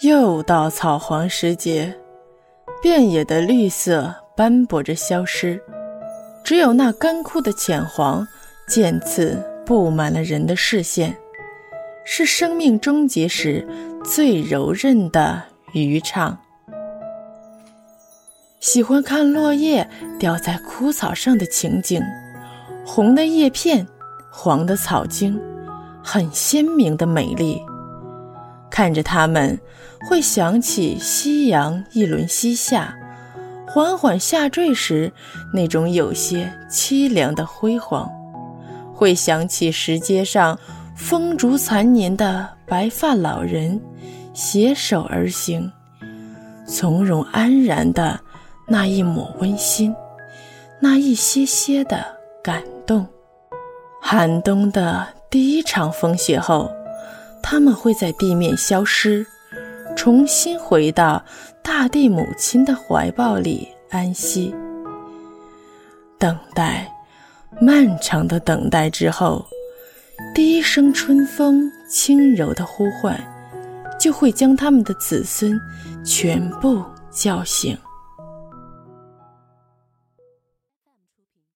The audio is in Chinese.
又到草黄时节，遍野的绿色斑驳着消失，只有那干枯的浅黄渐次布满了人的视线，是生命终结时最柔韧的渔唱。喜欢看落叶掉在枯草上的情景，红的叶片，黄的草茎，很鲜明的美丽。看着它们，会想起夕阳一轮西下，缓缓下坠时那种有些凄凉的辉煌；会想起石阶上风烛残年的白发老人，携手而行，从容安然的。那一抹温馨，那一些些的感动。寒冬的第一场风雪后，他们会在地面消失，重新回到大地母亲的怀抱里安息。等待，漫长的等待之后，第一声春风轻柔的呼唤，就会将他们的子孙全部叫醒。